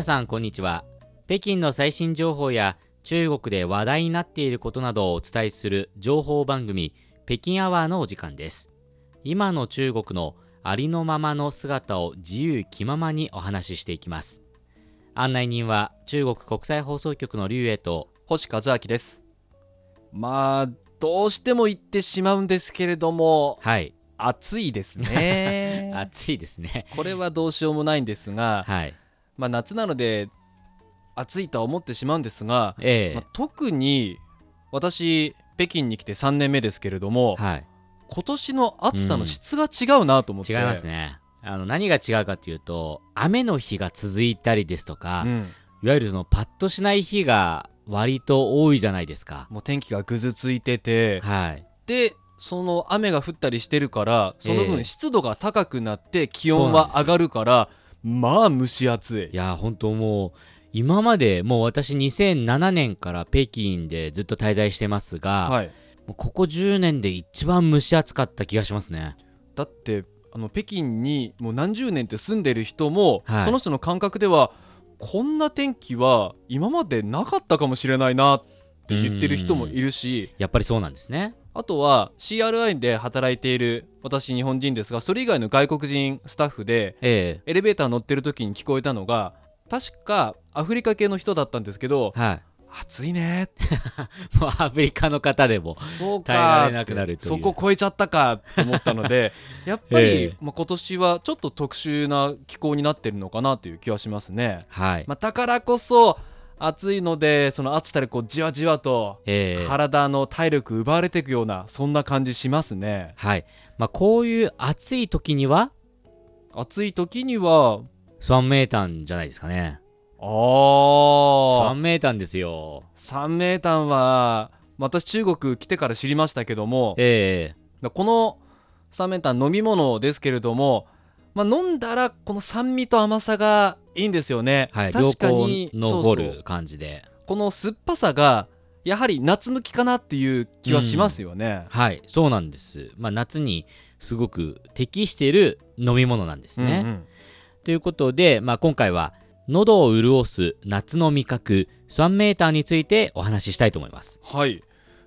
皆さんこんにちは。北京の最新情報や中国で話題になっていることなどをお伝えする情報番組北京アワーのお時間です。今の中国のありのままの姿を自由気ままにお話ししていきます。案内人は中国国際放送局の劉英と星和明です。まあどうしても言ってしまうんですけれどもはい。暑いですね。暑いですね。これはどうしようもないんですが、はいまあ、夏なので暑いとは思ってしまうんですが、ええ。まあ、特に私北京に来て3年目ですけれどもはい。今年の暑さの質が違うなと思って、違いますね。あの何が違うかというと雨の日が続いたりですとか、うん、いわゆるそのパッとしない日が割と多いじゃないですか。もう天気がぐずついててはい。でその雨が降ったりしてるからそのええ。分湿度が高くなって気温は上がるからまあ蒸し暑いいや、本当もう、今までもう私2007年から北京でずっと滞在してますが、はいもうここ10年で一番蒸し暑かった気がしますね。だってあの北京にもう何十年って住んでる人も、はいその人の感覚ではこんな天気は今までなかったかもしれないなって言ってる人もいるしやっぱりそうなんですね。あとは CRI で働いている私日本人ですがそれ以外の外国人スタッフでえエレベーター乗ってる時に聞こえたのが確かアフリカ系の人だったんですけどえはい。暑いね もうアフリカの方でも。そう耐えらかれなくなるというそこ超えちゃったかと思ったので やっぱり、ええまあ、今年はちょっと特殊な気候になってるのかなという気はしますね、はい。まあ、だからこそ暑いのでその暑さでこうじわじわとええ体の体力奪われていくようなそんな感じしますねはい。まあ、こういう暑い時には、暑い時にはスワンメータンじゃないですかね。あスーワンメータンですよ。3メーターは私中国来てから知りましたけどもええこの3メーター飲み物ですけれども、まあ、飲んだらこの酸味と甘さがいいんですよね、はい。良確か好にのそうそうぼる感じで。この酸っぱさがやはり夏向きかなっていう気はしますよね、はい、そうなんです。まあ、夏にすごく適している飲み物なんですね。うんうんということで、まあ、今回は喉を潤す夏の味覚スワンメーターについてお話ししたいと思います。はい、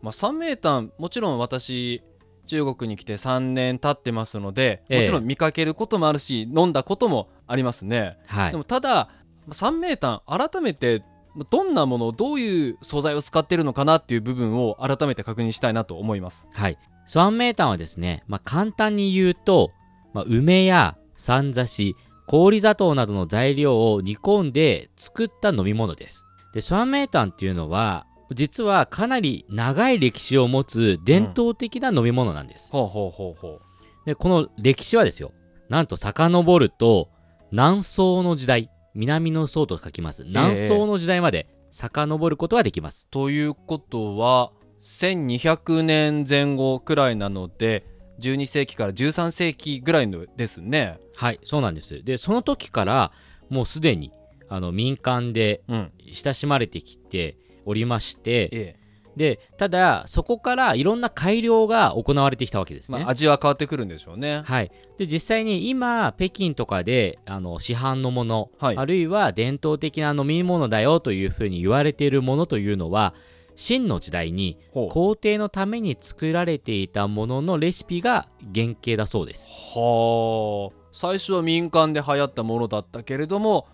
まあ、3メーターもちろん私中国に来て3年経ってますので、ええもちろん見かけることもあるし飲んだこともありますね、はいでもただ3メーター改めてどんなものどういう素材を使ってるのかなっていう部分を改めて確認したいなと思いますはい。スワンメーターはですね、まあ、簡単に言うと、まあ、梅やさんざし、氷砂糖などの材料を煮込んで作った飲み物です。で、スワンメーターっていうのは、実はかなり長い歴史を持つ伝統的な飲み物なんです。ほうほうほうほで、この歴史はですよ、なんと遡ると、南宋の時代、南の宋と書きます。南宋の時代まで遡ることができます。ということは1200年前後くらいなので12世紀から13世紀ぐらいのですねはい、そうなんです。で、その時からもうすでにあの民間でうん親しまれてきておりまして、ええ。で、ただそこからいろんな改良が行われてきたわけですね。まあ、味は変わってくるんでしょうね。はい、で実際に今北京とかであの市販のもの、はい。あるいは伝統的な飲み物だよというふうに言われているものというのは秦の時代に皇帝のために作られていたもののレシピが原型だそうです。はあ。最初は民間で流行ったものだったけれども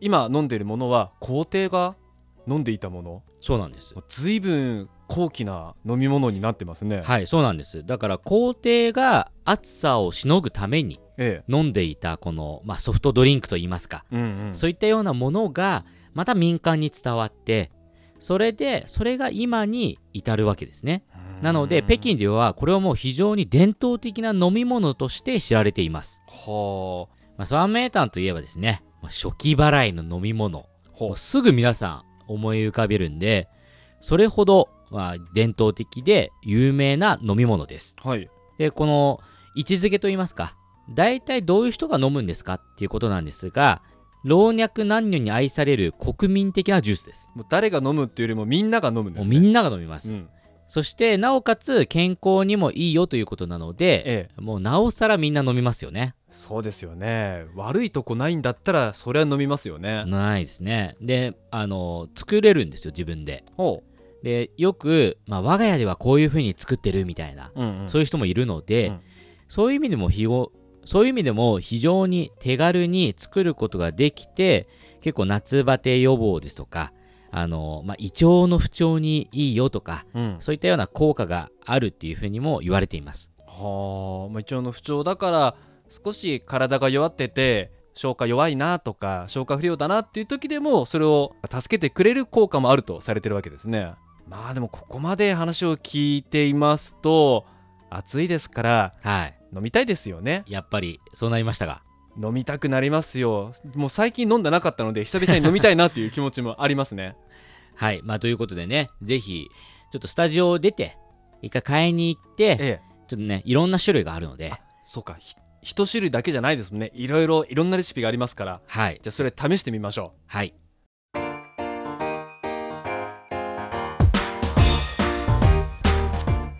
今飲んでいるものは皇帝が飲んでいたもの。そうなんです。ずいぶん高貴な飲み物になってますね、はい、そうなんです。だから皇帝が暑さをしのぐためにえ飲んでいたこの、まあ、ソフトドリンクといいますか、えうんうん。そういったようなものがまた民間に伝わってそれでそれが今に至るわけですね。なので北京ではこれはもう非常に伝統的な飲み物として知られています。はあ。まあ、スワンメータンといえばですね、まあ、初期払いの飲み物。すぐ皆さん思い浮かべるんでそれほど、まあ、伝統的で有名な飲み物です。はいでこの位置づけといいますか大体どういう人が飲むんですか？っていうことなんですが老若男女に愛される国民的なジュースです。もう誰が飲むっていうよりもみんなが飲むんです、ね、もうみんなが飲みます。うんそしてなおかつ健康にもいいよということなので、ええもうなおさらみんな飲みますよね。そうですよね。悪いとこないんだったらそれは飲みますよね。ないですね。であの作れるんですよ自分で。ほでよく、まあ、我が家ではこういう風に作ってるみたいな、う、うんうん。そういう人もいるので、うん。そういう意味でも非常そういう意味でも非常に手軽に作ることができて結構夏バテ予防ですとかあの、まあ、胃腸の不調にいいよとかうん。そういったような効果があるっていうふうにも言われています。はあ、まあ、胃腸の不調だから少し体が弱ってて消化弱いなとか消化不良だなっていう時でもそれを助けてくれる効果もあるとされてるわけですね。まあでもここまで話を聞いていますと暑いですからはい。飲みたいですよね。やっぱりそうなりましたが飲みたくなりますよ。もう最近飲んでなかったので久々に飲みたいなっていう気持ちもありますね。はい。まあということでねぜひちょっとスタジオを出て一回買いに行ってええ。ちょっとねいろんな種類があるので。そうか。ひ一種類だけじゃないですもんね。いろいろいろんなレシピがありますから。はい。じゃあそれ試してみましょはい。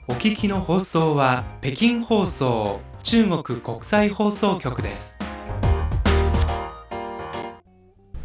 お聞きの放送は北京放送中国国際放送局です。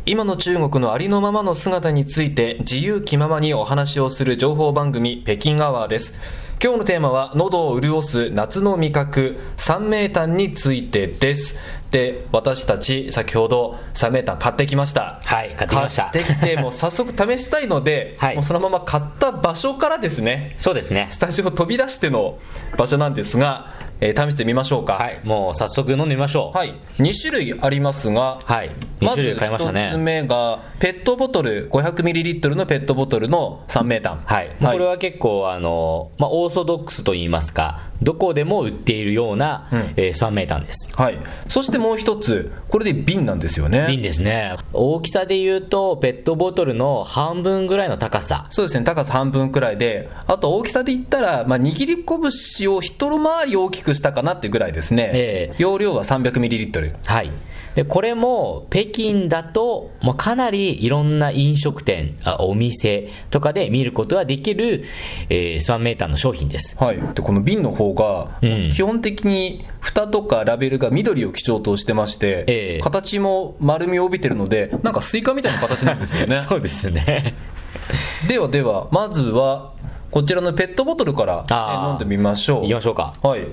今の中国のありのままの姿について自由気ままにお話をする情報番組北京アワーです今日のテーマは喉を潤す夏の味覚三名炭についてです。で私たち先ほど三名炭買ってきました。はい買ってきました。買ってきてもう 早速試したいので、はい。もうそのまま買った場所からですね。そうですね。スタジオ飛び出しての場所なんですが、えー試してみましょうか。はい。もう早速飲んでみましょう。はい、2種類ありますが、はい。2種類買いましたず1つね。目がペットボトル 500ml のペットボトルの3名炭。はい、もうこれは結構あの、まあ、オーソドックスといいますかどこでも売っているような、うん。えー、3メーターです。はい、そしてもう一つこれで瓶なんですよね。瓶ですね。大きさで言うとペットボトルの半分ぐらいの高さ。そうですね。高さ半分くらいで。あと大きさで言ったら、まあ、握り拳を一回り大きくしたかなってぐらいですね、ええ。容量は 300ml はい。でこれも北京だと、まあ、かなりいろんな飲食店あお店とかで見ることができる、えー、3メーターの商品です。はい、でこの瓶の方が、うん。基本的に蓋とかラベルが緑を基調としてまして、ええ。形も丸みを帯びてるのでなんかスイカみたいな形なんですよね。そうですね。ではではまずはこちらのペットボトルから飲んでみましょう。いきましょうか。はい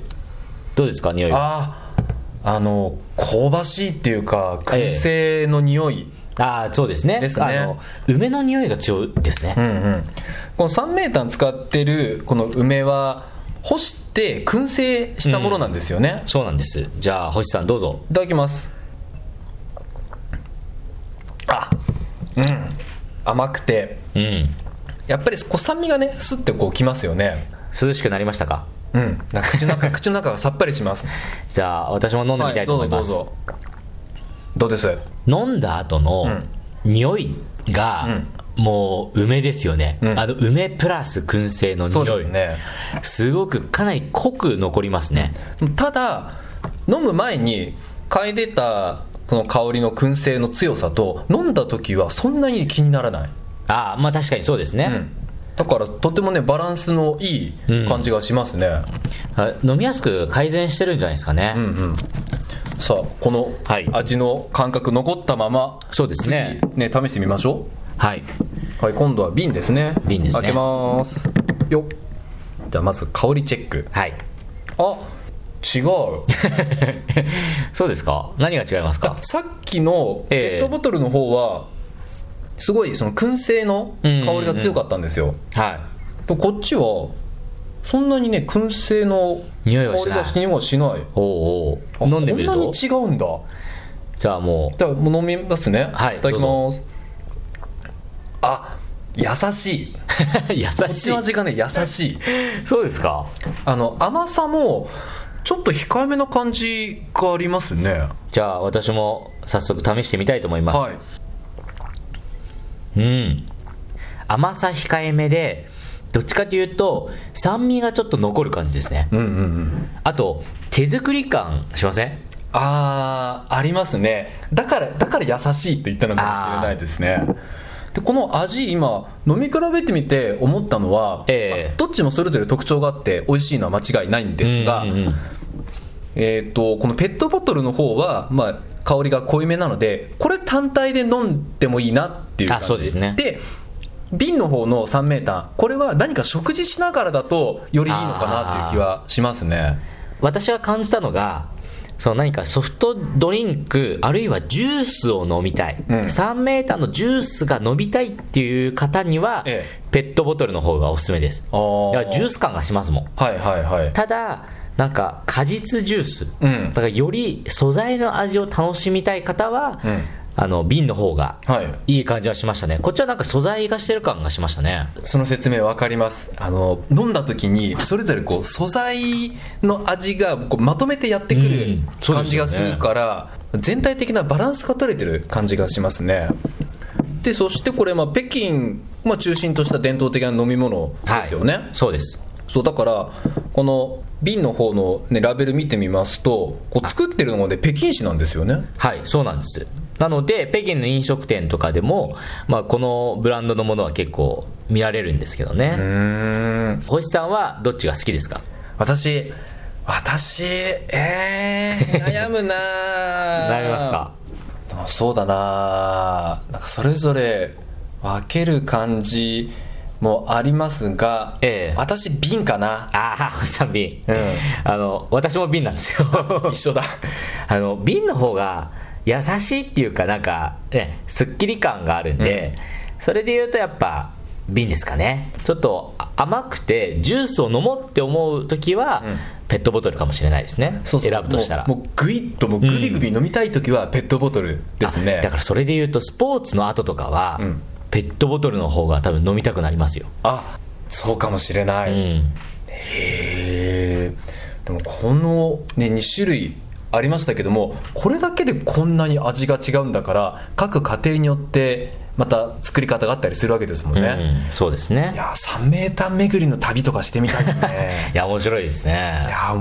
どうですか匂いは？あああの香ばしいっていうか燻製の匂い、ああそうですね。ですね。あの梅の匂いが強いですね、うんうん。この3メーター使ってるこの梅は干して燻製したものなんですよね、そうなんです。じゃあ星さんどうぞ。いただきます。あうん。甘くて。うん。やっぱりこう酸味がねスッてこうきますよね。涼しくなりましたか？うん。口の中 口の中がさっぱりします。じゃあ私も飲んでみたいと思います、はいどうぞ。どうぞどうです？飲んだ後のうん。匂いが、もう梅ですよね、うん。あの梅プラス燻製の匂い。ですね。すごくかなり濃く残りますね。ただ飲む前に嗅いでたその香りの燻製の強さと飲んだ時はそんなに気にならない、ああまあ確かにそうですね、うんだからとてもねバランスのいい感じがしますね、あ飲みやすく改善してるんじゃないですかね、うんうん。さあこのはい。味の感覚残ったまま、そうですね。次ね試してみましょはい、うはい今度は瓶ですね。瓶ですね。開けます。よっ。じゃあまず香りチェック。はい、あ違う。そうですか？何が違いますか？さっきのペットボトルの方はすごいその燻製の香りが強かったんですよ、はい。でもこっちはそんなにね燻製の匂いはしない。香りがしにはしない。おうおう。あ飲んでみるこんなにと違うんだ。じゃあもじゃあもう飲みますね。はいいただきます。あ優しい。う 優こっしいちの味がね優しい。そうですか。あの甘さもちょっと控えめな感じがありますね。じゃあ私も早速試してみたいと思います、はいうん。甘さ控えめでどっちかというと酸味がちょっと残る感じですね。うんうんうん。あと手作り感しません？あーありますね。だからだから優しいって言ったのかもしれないですね。でこの味今飲み比べてみて思ったのは、ええ。まあどっちもそれぞれ特徴があって美味しいのは間違いないんですが、うんうんうんえー、とこのペットボトルの方は、まあ、香りが濃いめなのでこれ単体で飲んでもいいなっていう感じ。ですね。で瓶の方の3メーターこれは何か食事しながらだとよりいいのかなっていう気はしますね。私が感じたのがその何かソフトドリンクあるいはジュースを飲みたい、うん。3メーターのジュースが飲みたいっていう方には、ええ。ペットボトルの方がおすすめです。だからジュース感がしますもん。はいはいはい。ただなんか果実ジュース、うん。だからより素材の味を楽しみたい方は、うん。あの瓶の方がはい。いい感じはしましたね。こっちはなんか素材がしてる感がしましたね。その説明わかります。あの飲んだ時にそれぞれこう素材の味がこうまとめてやってくる感じがするから、全体的なバランスが取れてる感じがしますね。でそしてこれ、まあ、北京、まあ、中心とした伝統的な飲み物ですよね、そうですそうだからこの瓶の方の、ね、ラベル見てみますとこう作ってるのがね北京市なんですよね。はいそうなんです。なので北京の飲食店とかでも、まあ、このブランドのものは結構見られるんですけどうね、ーん。星さんはどっちが好きですか？私私えー、悩むな 悩みますか？あそうだななんかそれぞれ分ける感じもありますが、ええ。私瓶かな。ああ星さん瓶、うん。あの私も瓶なんですよ。一緒だ。あの瓶の方が優しいっていうかなんかねすっきり感があるんで、それで言うとやっぱ瓶ですかね。ちょっとあ甘くてジュースを飲もうって思う時は、うん。ペットボトルかもしれないですね。そうそう。選ぶとしたら。もうもうグイッともうグビグビ飲みたい時はペットボトルですね。あだからそれで言うとスポーツの後とかは、うんペットボトルの方が多分飲みたくなりますよ、あそうかもしれない、へうん。えでもこの、ね、2種類ありましたけどもこれだけでこんなに味が違うんだから各家庭によってまた作り方があったりするわけですもんね、うんそうですね。いや3メーター巡りの旅とかしてみたいですね。いや面白いですね。いや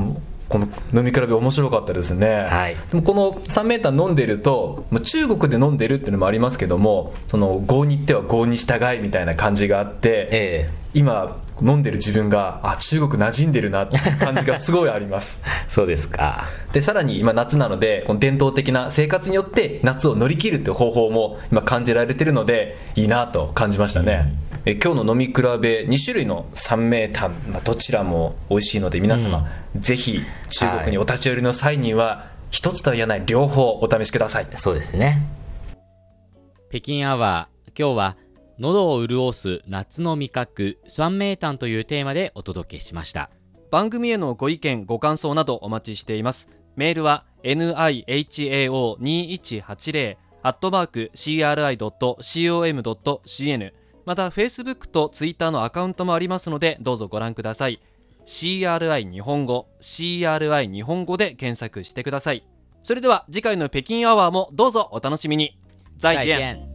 この飲み比べ面白かったですね、はい。でもこの3メーター飲んでると中国で飲んでるっていうのもありますけどもその合に行っては合に従いみたいな感じがあって、え今飲んでる自分があ中国馴染んでるなって感じがすごいあります。え そうですか。でさらに今夏なのでこの伝統的な生活によって夏を乗り切るっていう方法も今感じられてるのでいいなと感じましたね、え今日の飲み比べ2種類の3メーター、まあ、どちらも美味しいので皆様、ぜひ中国にお立ち寄りの際には一つとは言わない両方お試しください。そうですね。北京アワー今日は喉を潤す夏の味覚スワンメータンというテーマでお届けしました。番組へのご意見ご感想などお待ちしています。メールは nihao2180 アットマーク CRI.com.cn また Facebook と Twitter のアカウントもありますのでどうぞご覧ください。CRI 日本語 CRI 日本語で検索してください。それでは次回の北京アワーもどうぞお楽しみに。再见